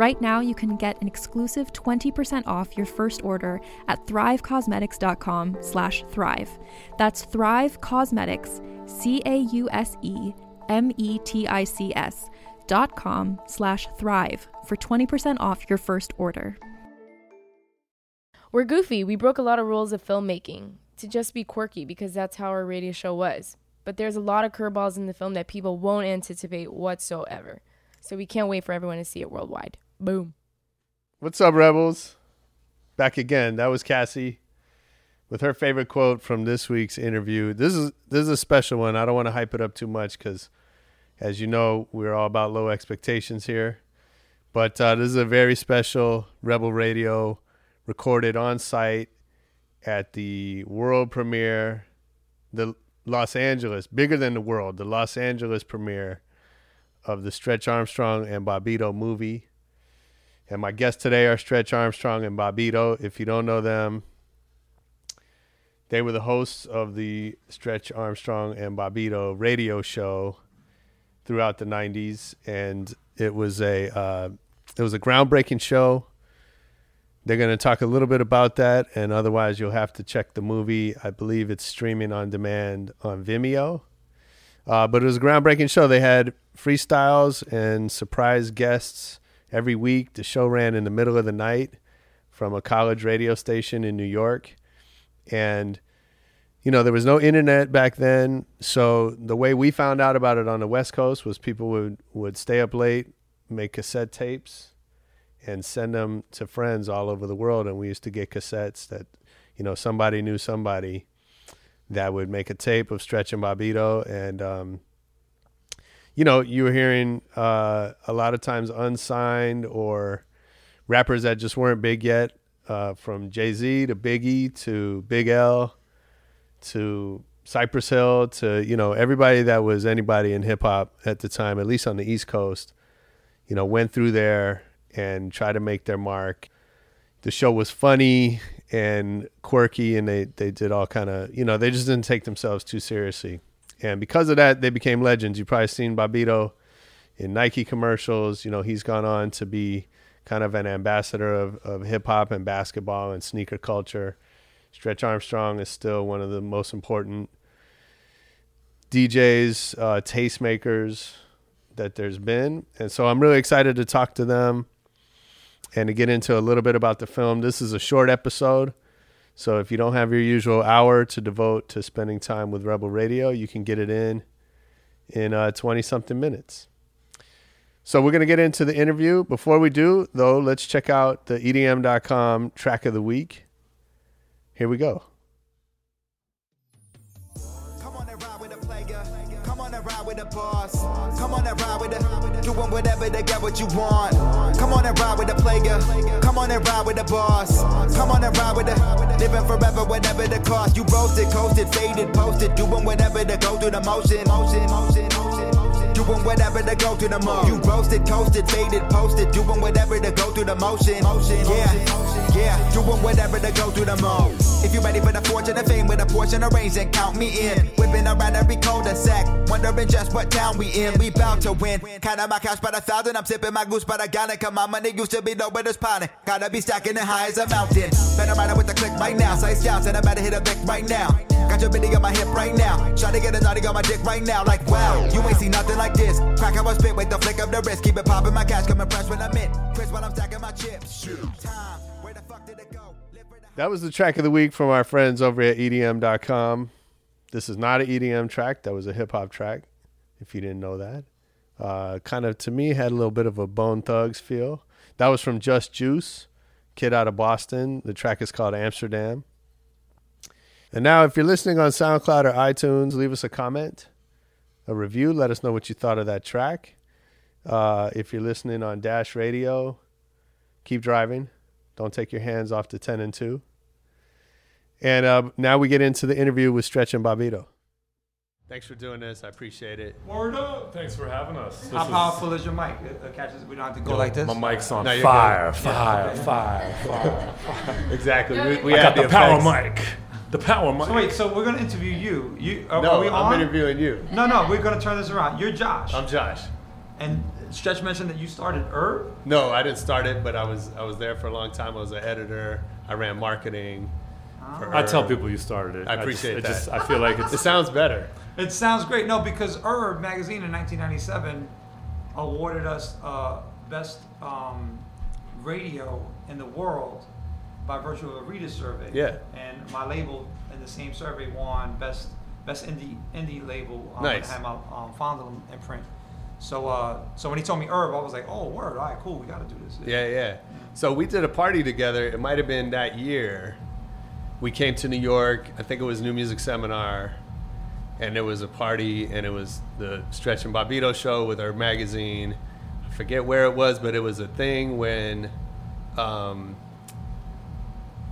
Right now, you can get an exclusive 20% off your first order at thrivecausemetics.com slash thrive. That's Thrive Causemetics, C-A-U-S-E-M-E-T-I-C-S dot com slash thrive for 20% off your first order. We're goofy. We broke a lot of rules of filmmaking to just be quirky because that's how our radio show was. But there's a lot of curveballs in the film that people won't anticipate whatsoever. So we can't wait for everyone to see it worldwide. Boom. What's up, Rebels? Back again. That was Cassie with her favorite quote from this week's interview. This is this is a special one. I don't want to hype it up too much because, as you know, we're all about low expectations here. But uh, this is a very special Rebel Radio recorded on site at the world premiere, the Los Angeles, bigger than the world, the Los Angeles premiere of the Stretch Armstrong and Bobbito movie. And my guests today are Stretch Armstrong and Bobbito. If you don't know them, they were the hosts of the Stretch Armstrong and Bobbito radio show throughout the 90s and it was a uh, it was a groundbreaking show. They're going to talk a little bit about that and otherwise you'll have to check the movie. I believe it's streaming on demand on Vimeo. Uh, but it was a groundbreaking show. They had freestyles and surprise guests every week. The show ran in the middle of the night from a college radio station in New York. And, you know, there was no internet back then. So the way we found out about it on the West Coast was people would, would stay up late, make cassette tapes, and send them to friends all over the world. And we used to get cassettes that, you know, somebody knew somebody that would make a tape of Stretch and Bobbito. And, um, you know, you were hearing uh, a lot of times unsigned or rappers that just weren't big yet, uh, from Jay Z to Biggie to Big L to Cypress Hill to you know everybody that was anybody in hip hop at the time, at least on the East Coast, you know, went through there and tried to make their mark. The show was funny and quirky, and they they did all kind of you know they just didn't take themselves too seriously and because of that, they became legends. You've probably seen Bobbito in Nike commercials. You know, he's gone on to be kind of an ambassador of, of hip hop and basketball and sneaker culture. Stretch Armstrong is still one of the most important DJs, uh, tastemakers that there's been. And so I'm really excited to talk to them and to get into a little bit about the film. This is a short episode. So if you don't have your usual hour to devote to spending time with Rebel Radio, you can get it in in 20 uh, something minutes. So we're going to get into the interview. Before we do, though, let's check out the EDM.com track of the week. Here we go. Boss. Come on and ride with the doing whatever to get what you want. Come on and ride with the player. Come on and ride with the boss. Come on and ride with the living forever, whatever the cost. You roasted, coasted, faded, posted, doing whatever to go through the motion. Motion, motion, motion. Doing whatever to go through the motion. You roasted, toasted, faded, posted. Doing whatever to go through the motion. Motion, yeah, yeah. Doing whatever to go through the motion. If you ready for the fortune and fame with a portion arranged, then count me in. Whipping around every cul-de-sac, wondering just what town we in. We bound to win. Count my cash by the thousand, I'm sipping my goose by the gallon. Cause my money used to be low, but it's piling. Gotta be stacking it high as a mountain. Better ride it with the click right now. Size scouts, and I better hit a Vic right now. Got your bitty on my hip right now. Try to get a naughty on my dick right now. Like, wow, you ain't seen nothing like Crack how I spit with the flick of the wrist. Keep it popping, my cash when I'm in. Chris while I'm stacking my chips. Time, where the fuck did it go? That was the track of the week from our friends over at EDM.com. This is not an EDM track. That was a hip hop track, if you didn't know that. Uh, kind of, to me, had a little bit of a Bone Thugs feel. That was from Just Juice, kid out of Boston. The track is called Amsterdam. And now, if you're listening on SoundCloud or iTunes, leave us a comment, a review. Let us know what you thought of that track. Uh, if you're listening on Dash Radio, keep driving. Don't take your hands off the 10 and 2. And uh, now we get into the interview with Stretch and Bobbito. Thanks for doing this. I appreciate it. Word up! Thanks for having us. This How is- powerful is your mic? It, it catches. We don't have to go Yo, like this. My mic's on No, you're fire, fire, fire, fire, Exactly. We, we I got the power mic. The power mic. So wait, so we're gonna interview you. You are, No, are we I'm on? interviewing you. No, no, we're gonna turn this around. You're Josh, I'm Josh. and Stretch mentioned that you started URB. No, I didn't start it, but I was I was there for a long time. I was an editor. I ran marketing. for I tell people you started it. I just- appreciate it that. Just, I feel like It sounds better. It sounds great. No, because URB magazine in 1997 awarded us uh, best um, radio in the world by virtue of a reader survey. Yeah. And my label in the same survey won best best indie indie label. Um, Nice. I had my um, Fondle imprint. So uh, so when he told me URB, I was like, oh word, all right, cool, we got to do this. Yeah, yeah. So we did a party together. It might have been that year. We came to New York. I think it was New Music Seminar, and there was a party, and it was the Stretch and Bobbito show with our magazine. I forget where it was, but it was a thing when, um,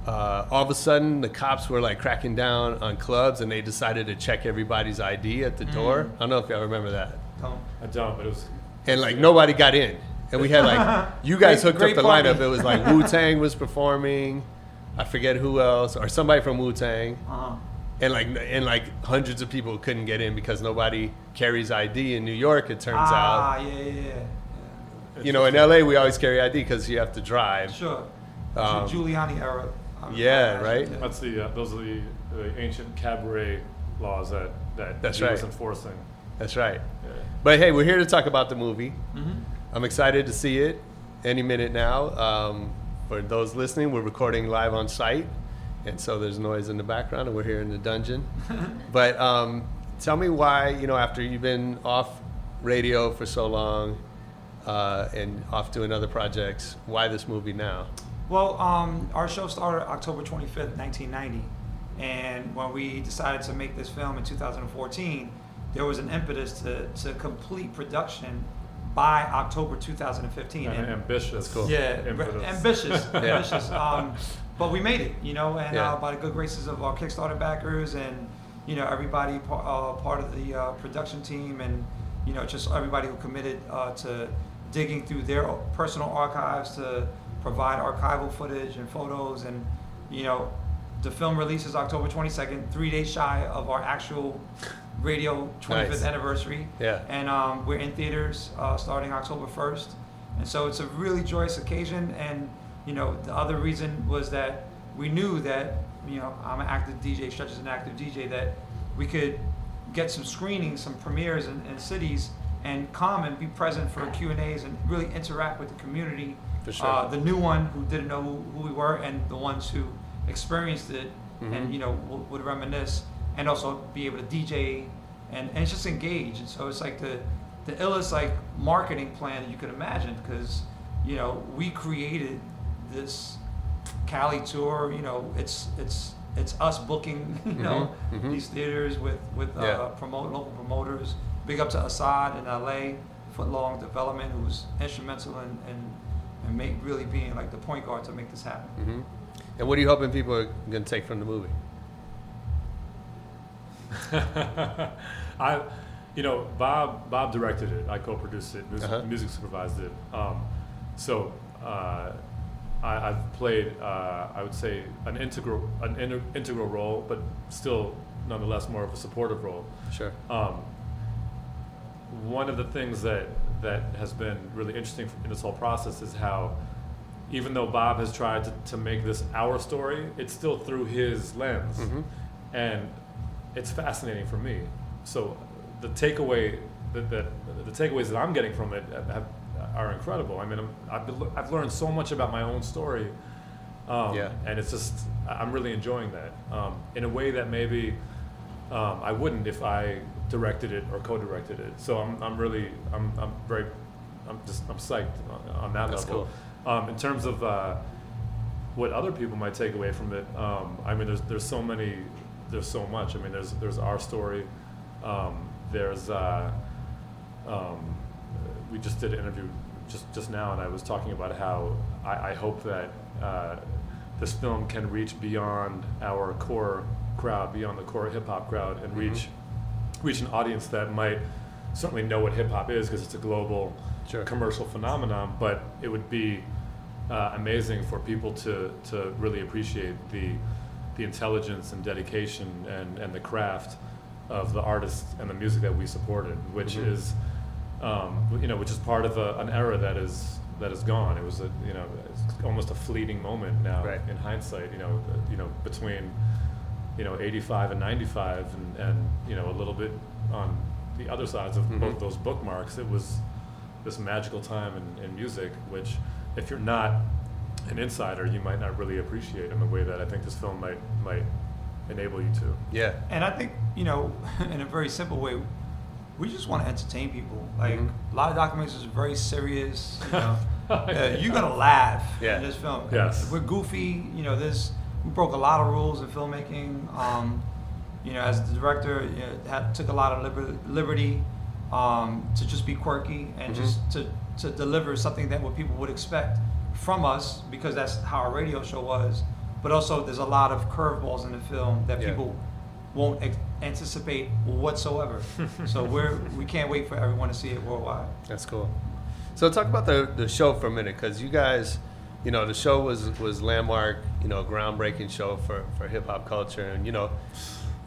uh, all of a sudden the cops were like cracking down on clubs, and they decided to check everybody's ID at the door. I don't know if y'all remember that Don't- I don't, but it was. and like nobody got in. And we had like you guys Great- hooked great up the party. lineup. It was like Wu Tang was performing. I forget who else or somebody from Wu Tang. Uh-huh. And like and like hundreds of people couldn't get in because nobody carries ID in New York. It turns Ah, out, yeah, yeah, yeah. you know, in LA we always carry ID because you have to drive. Sure. Um, Giuliani era. I- yeah, I- right? yeah. That's the uh, those are the, the ancient cabaret laws that that That's he was enforcing. That's right. Yeah. But hey, we're here to talk about the movie. Mm-hmm. I'm excited to see it any minute now. Um, for those listening, we're recording live on site, and so there's noise in the background, and we're here in the dungeon. but um, tell me why, you know, after you've been off radio for so long uh, and off doing other projects, why this movie now? Well, um, our show started October 25th, 1990. And when we decided to make this film in 2014, there was an impetus to, to complete production by October 2015. And And- ambitious. That's cool. yeah, impetus. ambitious, ambitious. Um, but we made it, you know, and Yeah. uh, by the good graces of our Kickstarter backers and you know everybody uh, part of the uh, production team and you know just everybody who committed uh, to digging through their personal archives to provide archival footage and photos and you know the film releases October 22nd, three days shy of our actual radio 25th Nice. anniversary. Yeah. And um, we're in theaters uh, starting October 1st. And so it's a really joyous occasion. And, you know, the other reason was that we knew that, you know, I'm an active DJ, Stretch is an active DJ, that we could get some screenings, some premieres in, in cities and come and be present for Q&As and really interact with the community. For sure. Uh, the new one who didn't know who, who we were and the ones who experienced it Mhm. and, you know, w- would reminisce and also be able to DJ and, and it's just engage. And so it's like the, the illest like marketing plan that you could imagine because, you know, we created this Cali tour, you know, it's, it's, it's us booking, you know, Mhm, mhm. these theaters with, with, uh, Yeah. promote, local promoters. Big up to Assad in LA, Footlong Development, who was instrumental in, in, in make, really being like the point guard to make this happen. hmm And what are you hoping people are going to take from the movie? I, You know, Bob Bob directed it. I co-produced it. Music, Uh-huh. music supervised it. Um, so uh, I, I've played, uh, I would say, an integral an inter- integral role, but still, nonetheless, more of a supportive role. Sure. Um, one of the things that that has been really interesting in this whole process is how, even though Bob has tried to, to make this our story, it's still through his lens, Mhm. and it's fascinating for me. So, the takeaway that, that the takeaways that I'm getting from it have, are incredible. I mean, I'm, I've, been, I've learned so much about my own story, um, Yeah. and it's just I'm really enjoying that um, in a way that maybe um, I wouldn't if I directed it or co-directed it. So I'm, I'm really I'm, I'm very I'm just I'm psyched on, on that That's level. Um, in terms of uh, what other people might take away from it, um, I mean, there's there's so many there's so much. I mean, there's there's our story. Um, there's uh, um, we just did an interview just just now, and I was talking about how I, I hope that uh, this film can reach beyond our core crowd, beyond the core hip hop crowd, and reach reach an audience that might certainly know what hip hop is because it's a global Sure. commercial phenomenon. But it would be uh, amazing for people to to really appreciate the the intelligence and dedication and, and the craft of the artists and the music that we supported, which Mhm. is um, you know which is part of a, an era that is that is gone. It was a you know it's almost a fleeting moment now Right. in hindsight. You know you know between you know 85 and 95 and, and you know a little bit on the other sides of Mhm. both those bookmarks. It was this magical time in, in music, which if you're not an insider, you might not really appreciate in the way that I think this film might might enable you to. Yeah. And I think, you know, in a very simple way, we just want to entertain people. Like Mhm. a lot of documentaries are very serious. You know, uh, you're gonna laugh Yeah. in this film. Yes. we're goofy. You know, this we broke a lot of rules in filmmaking. Um, you know, as the director, you know, had, took a lot of liber- liberty um, to just be quirky and Mhm. just to to deliver something that what people would expect from us because that's how our radio show was. But also, there's a lot of curveballs in the film that Yeah. people won't ex- anticipate whatsoever. so we're we can't wait for everyone to see it worldwide. That's cool. So talk about the the show for a minute, because you guys, you know, the show was was landmark, you know, groundbreaking show for for hip hop culture, and you know,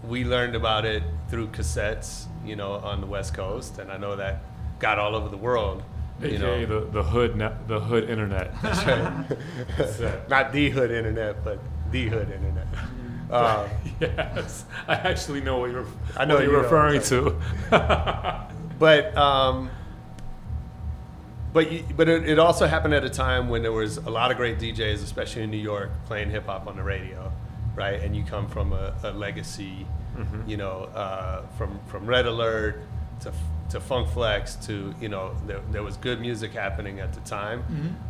we learned about it through cassettes, you know, on the West Coast, and I know that got all over the world. You know, the, the hood net, the hood internet. That's right. Not the hood internet, but the hood internet. Uh, yes, I actually know what you're. I know what you're you know, referring exactly. to. but um, but you, but it, it also happened at a time when there was a lot of great DJs, especially in New York, playing hip hop on the radio, right? And you come from a, a legacy, Mhm. you know, uh, from from Red Alert to to Funk Flex to you know there, there was good music happening at the time.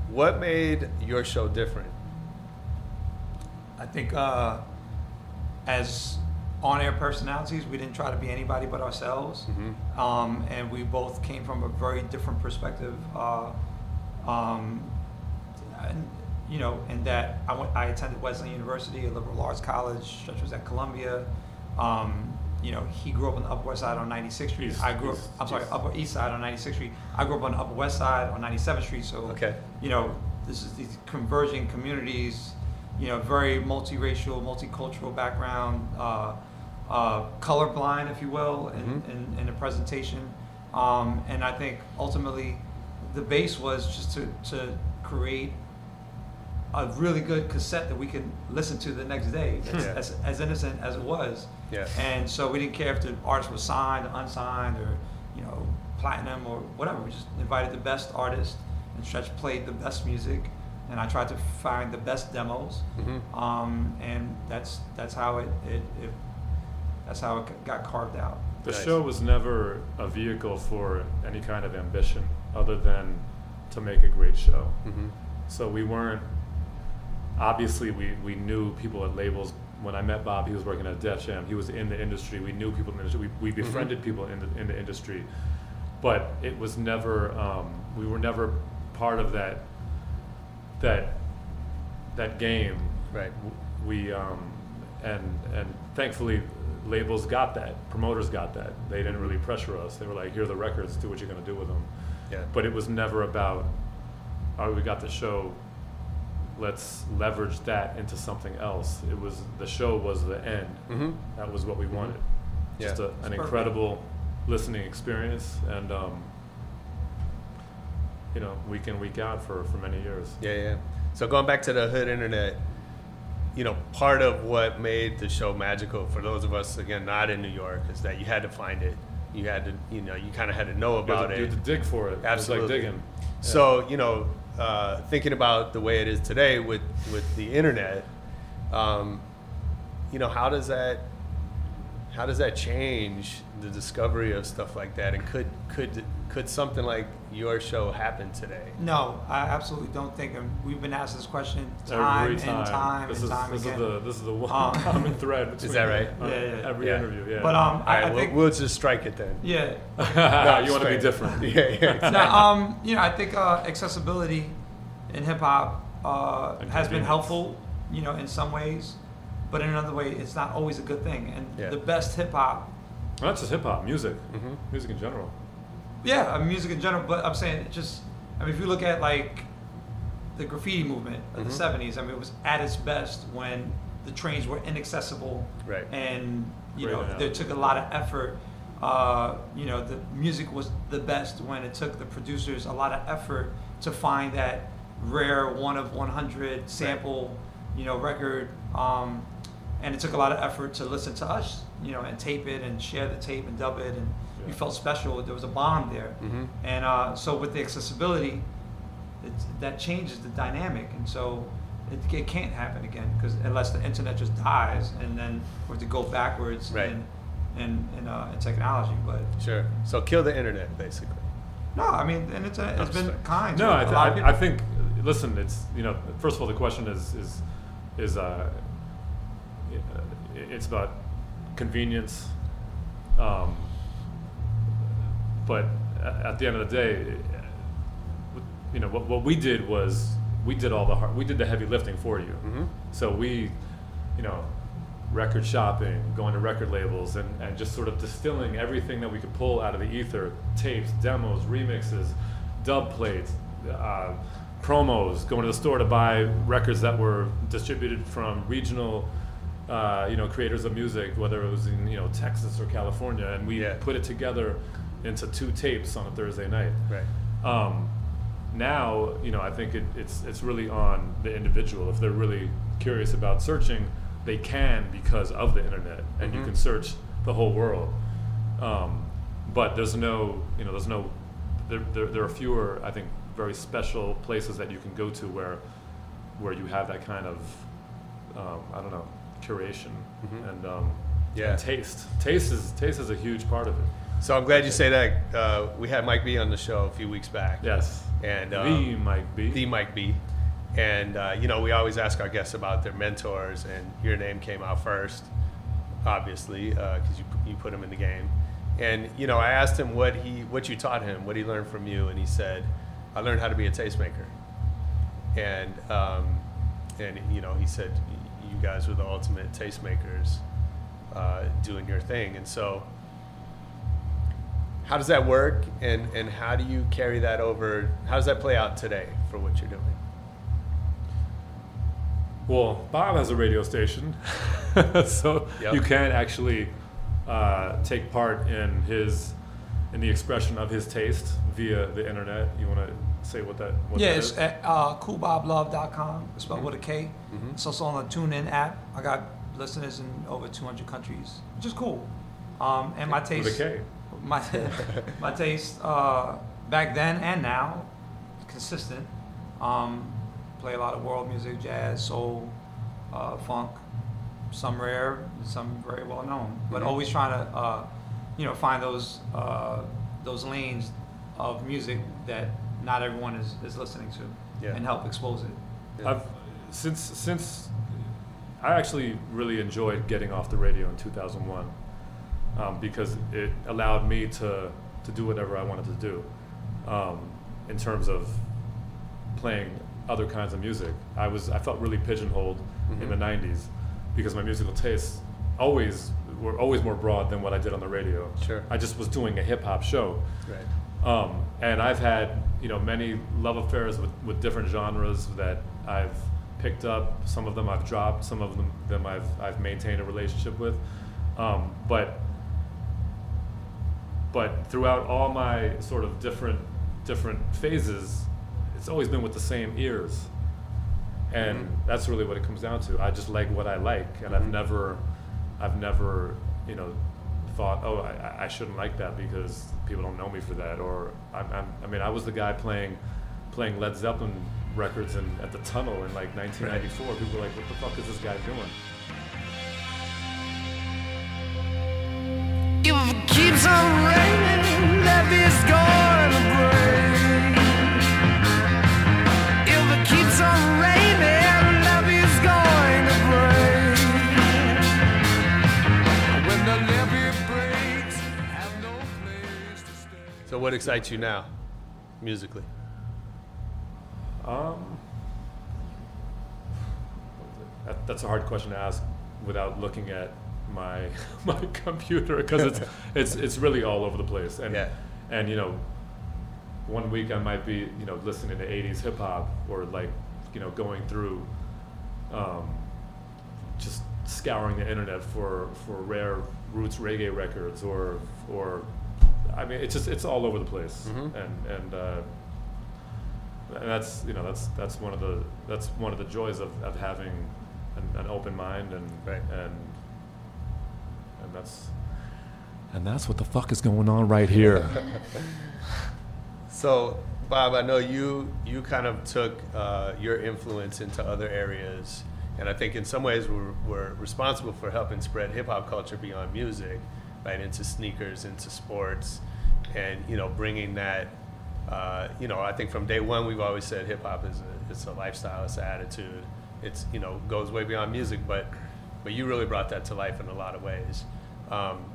What made your show different? I think uh, as on-air personalities, we didn't try to be anybody but ourselves, Mhm. um, and we both came from a very different perspective. Uh, um, and, you know, in that I went, I attended Wesleyan University, a liberal arts college. Stretch was at Columbia. Um, you know, he grew up on the Upper West Side on 96th Street. East, I grew up. east, I'm sorry, east. Upper East Side on 96th Street. I grew up on the Upper West Side on 97th Street. So, Okay. you know, this is these converging communities. You know, very multiracial, multicultural background, uh, uh, colorblind, if you will, in, Mhm. in, in the presentation. Um, and I think ultimately, the base was just to, to create a really good cassette that we can listen to the next day, as, Yeah. as, as innocent as it was. Yeah. And so we didn't care if the artist was signed or unsigned or, you know, platinum or whatever. We just invited the best artist and Stretch played the best music. And I tried to find the best demos. Mhm. Um, and that's, that's how it, it, it, that's how it got carved out. The Nice. show was never a vehicle for any kind of ambition other than to make a great show. Mhm. So we weren't. Obviously, we, we knew people at labels. When I met Bob, he was working at Def Jam. He was in the industry. We knew people in the industry. We, we befriended people in the in the industry, but it was never. Um, we were never part of that. That. That game. Right. We um, and and thankfully, labels got that, promoters got that. They didn't really pressure us. They were like, "Here are the records. Do what you're gonna do with them." Yeah. But it was never about, "Oh, we got the show. Let's leverage that into something else." It was the show was the end. Mhm. That was what we wanted. Just Yeah. a, an perfect. incredible listening experience, and um, you know, week in week out for for many years. Yeah, yeah. So going back to the hood internet, you know, part of what made the show magical for those of us again not in New York is that you had to find it. You had to, you know, you kind of had to know about had to, it. you had to dig for it. Absolutely. It was like digging. So you know, uh, thinking about the way it is today with with the internet, um, you know, how does that how does that change the discovery of stuff like that? And could could could something like your show happen today? No, I absolutely don't think. And we've been asked this question time, time. and time this and is time this again. is the this is the one Um, common thread between that right? uh, Yeah, yeah. every Yeah. interview. Yeah. but um, All I, right, I we'll, think we'll just strike it then. yeah. No, you want to be different. Yeah, yeah. exactly. now, um, you know, I think uh, accessibility in hip hop uh, has been helpful, you know, in some ways, but in another way, it's not always a good thing. And Yeah. the best hip hop, Not just hip hop, music, Mhm. music in general. Yeah, I mean, music in general, but I'm saying it just, I mean, if you look at like the graffiti movement of Mhm. the 70s, I mean, it was at its best when the trains were inaccessible Right. and you Great know analogy. there took a lot of effort uh, you know the music was the best when it took the producers a lot of effort to find that rare one of 100 sample you know record um, and it took a lot of effort to listen to us you know and tape it and share the tape and dub it and you felt special there was a bond there Mhm. and uh, so with the accessibility that changes the dynamic and so it, it can't happen again because unless the internet just dies and then we have to go backwards Right. in, in, in, uh, in technology but Sure. So kill the internet, basically. no i mean and it's, a, it's been Understood. kind No, I, th- I, I think. Listen, it's you know. First of all, the question is is is uh, it's about convenience. Um, but at the end of the day, you know what what we did was we did all the hard, we did the heavy lifting for you. Mhm. So we, you know, record shopping, going to record labels, and, and just sort of distilling everything that we could pull out of the ether tapes, demos, remixes, dub plates, uh, promos, going to the store to buy records that were distributed from regional. Uh, you know, creators of music, whether it was in you know Texas or California, and we Yeah. put it together into two tapes on a Thursday night. Right. Um, now, you know, I think it, it's it's really on the individual. If they're really curious about searching, they can because of the internet, and you Mhm. can search the whole world. Um, but there's no, you know, there's no, there, there, there are fewer, I think, very special places that you can go to where, where you have that kind of, um, I don't know, curation Mhm. and um, Yeah. and taste. Taste is taste is a huge part of it. So I'm glad you say that. Uh, we had Mike B on the show a few weeks back. Yes. And the um, Mike B. the Mike B. And uh, you know, we always ask our guests about their mentors, and your name came out first, obviously, because you you put him in the game. And you know, I asked him what he what you taught him, what he learned from you, and he said, "I learned how to be a tastemaker." And um, and you know, he said, "You guys were the ultimate tastemakers, uh, doing your thing." And so, how does that work, and and how do you carry that over? How does that play out today for what you're doing? Well, Bob has a radio station, so Yep. you can actually uh, take part in his in the expression of his taste via the internet. You want to say what that? What yeah that it's is? at uh, koolboblove.com it's spelled with a K. Mhm. it's also on the TuneIn app I got listeners in over 200 countries which is cool um, and my taste with a K. my my taste uh, back then and now consistent. Um, play a lot of world music, jazz, soul, uh, funk, some rare, some very well known, but Mhm. always trying to uh, you know find those uh, those lanes of music that not everyone is, is listening to Yeah. and help expose it. Yeah. I've since since I actually really enjoyed getting off the radio in 2001 um, because it allowed me to to do whatever I wanted to do um, in terms of playing other kinds of music. I was I felt really pigeonholed in the Mhm. 90s because my musical tastes always were always more broad than what I did on the radio. Sure. I just was doing a hip hop show. Right. Um, and I've had you know many love affairs with, with different genres that I've picked up. Some of them I've dropped. Some of them, them I've I've maintained a relationship with. Um, but but throughout all my sort of different different phases, it's always been with the same ears. And mm-hmm. that's really what it comes down to. I just like what I like, and I've mm-hmm. never, I've never, you know, thought, oh, I, I shouldn't like that because people don't know me for that, or I'm, I'm, I mean, I was the guy playing, playing Led Zeppelin records in, at the Tunnel in like 1994. People were like, what the fuck is this guy doing? So what excites you now, musically? Um, that, that's a hard question to ask without looking at my my computer because it's it's it's really all over the place and Yeah. and you know one week I might be you know listening to 80s hip hop or like you know going through um, just scouring the internet for for rare roots reggae records or or I mean it's just it's all over the place Mhm. and and uh, and that's you know that's that's one of the that's one of the joys of, of having an, an open mind and Right. and and that's and that's what the fuck is going on right here. So, Bob, I know you you kind of took uh, your influence into other areas, and I think in some ways we're, we're responsible for helping spread hip hop culture beyond music, right, into sneakers, into sports, and you know, bringing that. Uh, you know, I think from day one we've always said hip hop is a, it's a lifestyle, it's an attitude. It's you know goes way beyond music, but but you really brought that to life in a lot of ways. Um,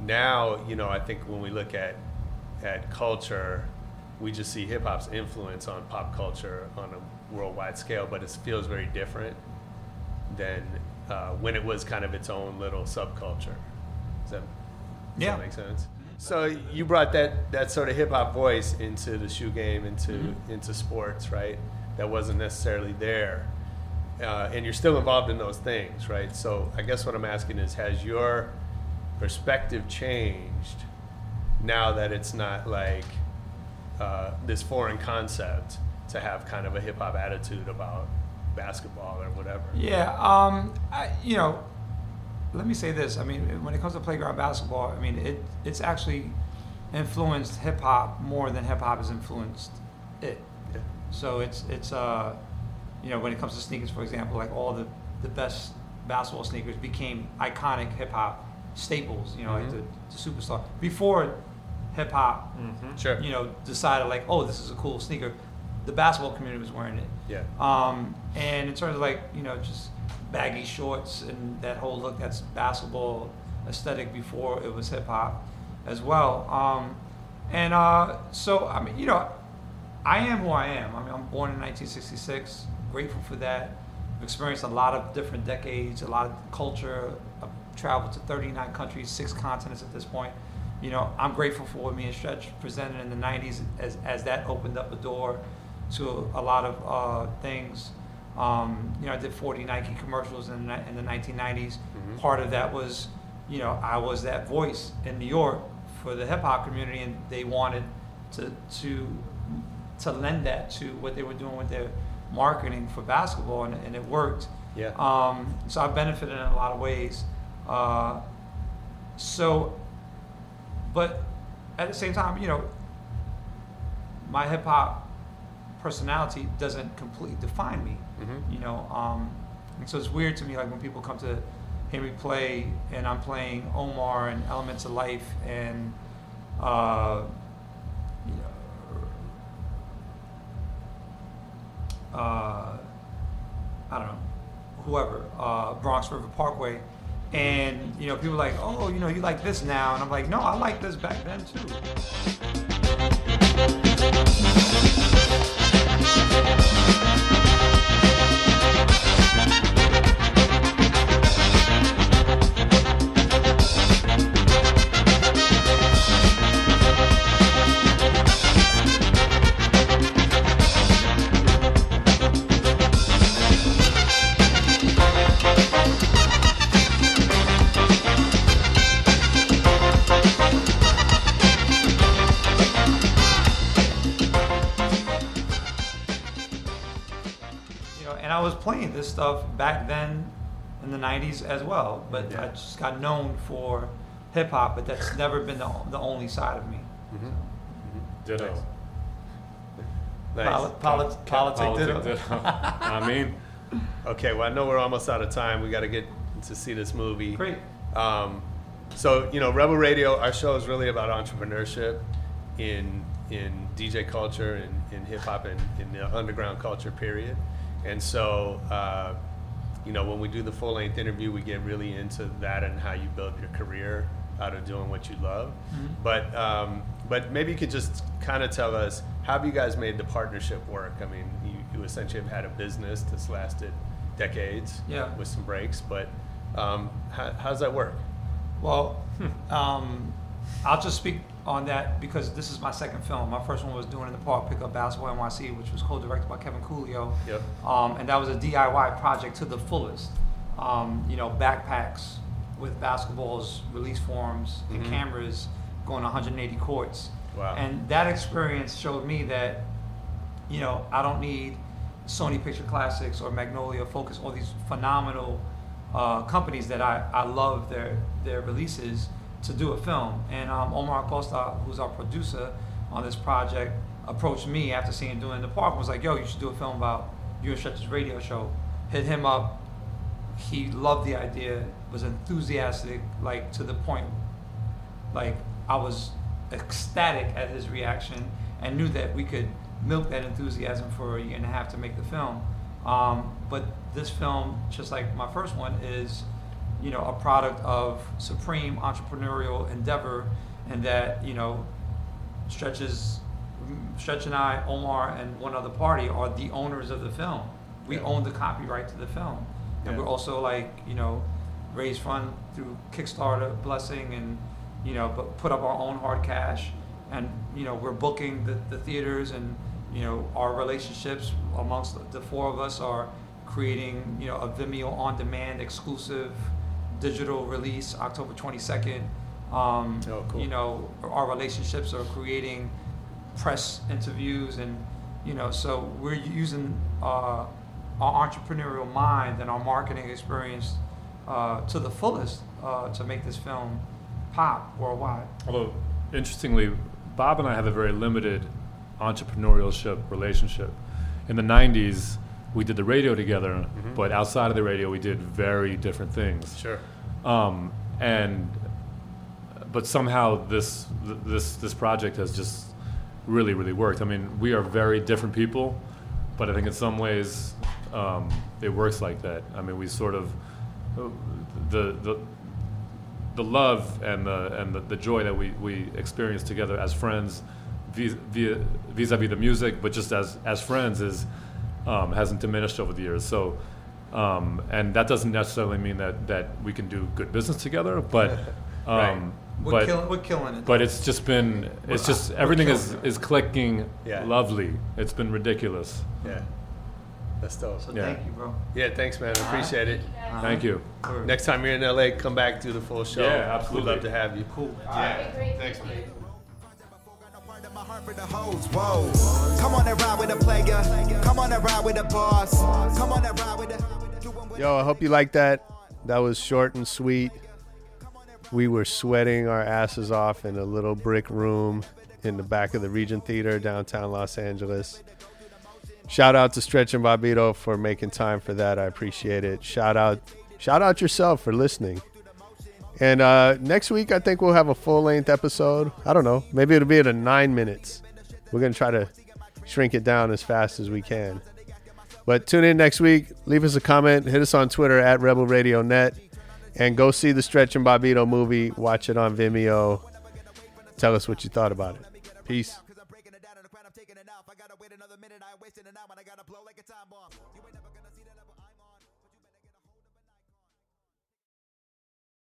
now, you know, I think when we look at at culture, we just see hip hop's influence on pop culture on a worldwide scale, but it feels very different than uh, when it was kind of its own little subculture. That, does Yeah. that make sense? So you brought that, that sort of hip hop voice into the shoe game, into into sports, right? That wasn't necessarily there, uh, and you're still involved in those things, right? So I guess what I'm asking is, has your perspective changed now that it's not like uh, this foreign concept to have kind of a hip hop attitude about basketball or whatever? Yeah, um, I, you know, let me say this. I mean, when it comes to playground basketball, I mean, it it's actually influenced hip hop more than hip hop has influenced it. Yeah. So it's it's uh, you know, when it comes to sneakers, for example, like all the the best basketball sneakers became iconic hip hop staples. You know, like Mhm. the, the superstar before hip hop. Sure. You know, decided like, oh, this is a cool sneaker. The basketball community was wearing it. Yeah. Um, and in terms of like, you know, just baggy shorts and that whole look that's basketball aesthetic before it was hip hop as well. Um, and uh, so, I mean, you know, I am who I am. I mean, I'm born in 1966, grateful for that. I've experienced a lot of different decades, a lot of culture. I've traveled to 39 countries, six continents at this point. You know, I'm grateful for what me and Stretch presented in the 90s as, as that opened up a door to a lot of uh, things. Um, you know, I did 40 Nike commercials in, the in the 1990s. Mhm. Part of that was, you know, I was that voice in New York for the hip hop community, and they wanted to to to lend that to what they were doing with their marketing for basketball, and, and it worked. Yeah. Um, so I benefited in a lot of ways. Uh, so, but at the same time, you know, my hip hop personality doesn't completely define me. Mhm. You know, um, and so it's weird to me, like when people come to hear me play, and I'm playing Omar and Elements of Life, and uh, you know, uh, I don't know, whoever, uh, Bronx River Parkway. And, you know, people are like, oh, you know, you like this now. And I'm like, no, I like this back then too. Playing this stuff back then in the '90s as well, but Yeah. I just got known for hip hop. But that's never been the, the only side of me. Ditto. Nice. Poli- poli- politic ditto. I mean, Okay, well, I know we're almost out of time. We got to get to see this movie. Great. Um, so you know, Rebel Radio, our show is really about entrepreneurship in in DJ culture and in hip hop and in the underground culture, period. And so, uh, you know, when we do the full length interview, we get really into that and how you build your career out of doing what you love. But um, but maybe you could just kind of tell us how have you guys made the partnership work? I mean, you, you essentially have had a business that's lasted decades, Yeah. with some breaks. But um, how, how does that work? Well, um, I'll just speak on that because this is my second film. My first one was doing in the park, pick up basketball NYC, which was co-directed by Kevin Couliau. Yep. Um, and that was a DIY project to the fullest. Um, you know, backpacks with basketballs, release forms, and cameras going 180 courts. Wow. And that experience showed me that, you know, I don't need Sony Picture Classics or Magnolia Focus, all these phenomenal uh, companies that I, I love their their releases to do a film. And um, Omar Costa, who's our producer on this project, approached me after seeing doing in the park and was like, "Yo, you should do a film about you and Stretch's radio show." Hit him up. He loved the idea, was enthusiastic, like to the point like I was ecstatic at his reaction and knew that we could milk that enthusiasm for a year and a half to make the film. Um, but this film, just like my first one, is you know a product of supreme entrepreneurial endeavor, and that you know stretches. Stretch and I, Omar, and one other party are the owners of the film. We Yeah. own the copyright to the film, and Yeah. we're also like you know raise fund through Kickstarter, blessing, and you know, but put up our own hard cash, and you know, we're booking the, the theaters, and you know, our relationships amongst the four of us are creating you know a Vimeo on demand exclusive digital release October 22nd. Um, Oh, cool. You know, our relationships are creating press interviews and you know so we're using uh, our entrepreneurial mind and our marketing experience uh, to the fullest uh, to make this film pop worldwide although interestingly, Bob and I have a very limited entrepreneurship relationship. In the '90s, we did the radio together, but outside of the radio, we did very different things. Sure. Um, and but somehow this this this project has just really really worked. I mean, we are very different people, but I think in some ways um, it works like that. I mean, we sort of the the the love and the and the, the joy that we, we experience together as friends vis- via vis-a-vis the music but just as as friends is um, hasn't diminished over the years so um, and that doesn't necessarily mean that that we can do good business together but Right. um, we're, but killing, we're killing it but it's just been it's just we're everything is killing it. is clicking Yeah. lovely it's been ridiculous Yeah. That's dope. so yeah. thank you bro Yeah, thanks, man. I appreciate it. thank you Word. Next time you're in LA, come back, do the full show. Yeah, absolutely. We'd love to have you. cool Yeah. Thanks, man. My heart for the hoes, whoa. Come on and ride with a player. Come on and ride with a boss. Come on and ride with a. Yo, I hope you liked that. That was short and sweet. We were sweating our asses off in a little brick room in the back of the Regent Theater downtown Los Angeles. Shout out to Stretch and Bobbito for making time for that. I appreciate it. Shout out, shout out yourself for listening. And uh, next week, I think we'll have a full length episode. I don't know. Maybe it'll be at a nine minutes. We're gonna try to shrink it down as fast as we can. But tune in next week. Leave us a comment. Hit us on Twitter at Rebel Radio Net. And go see the Stretch and Bobbito movie. Watch it on Vimeo. Tell us what you thought about it. Peace.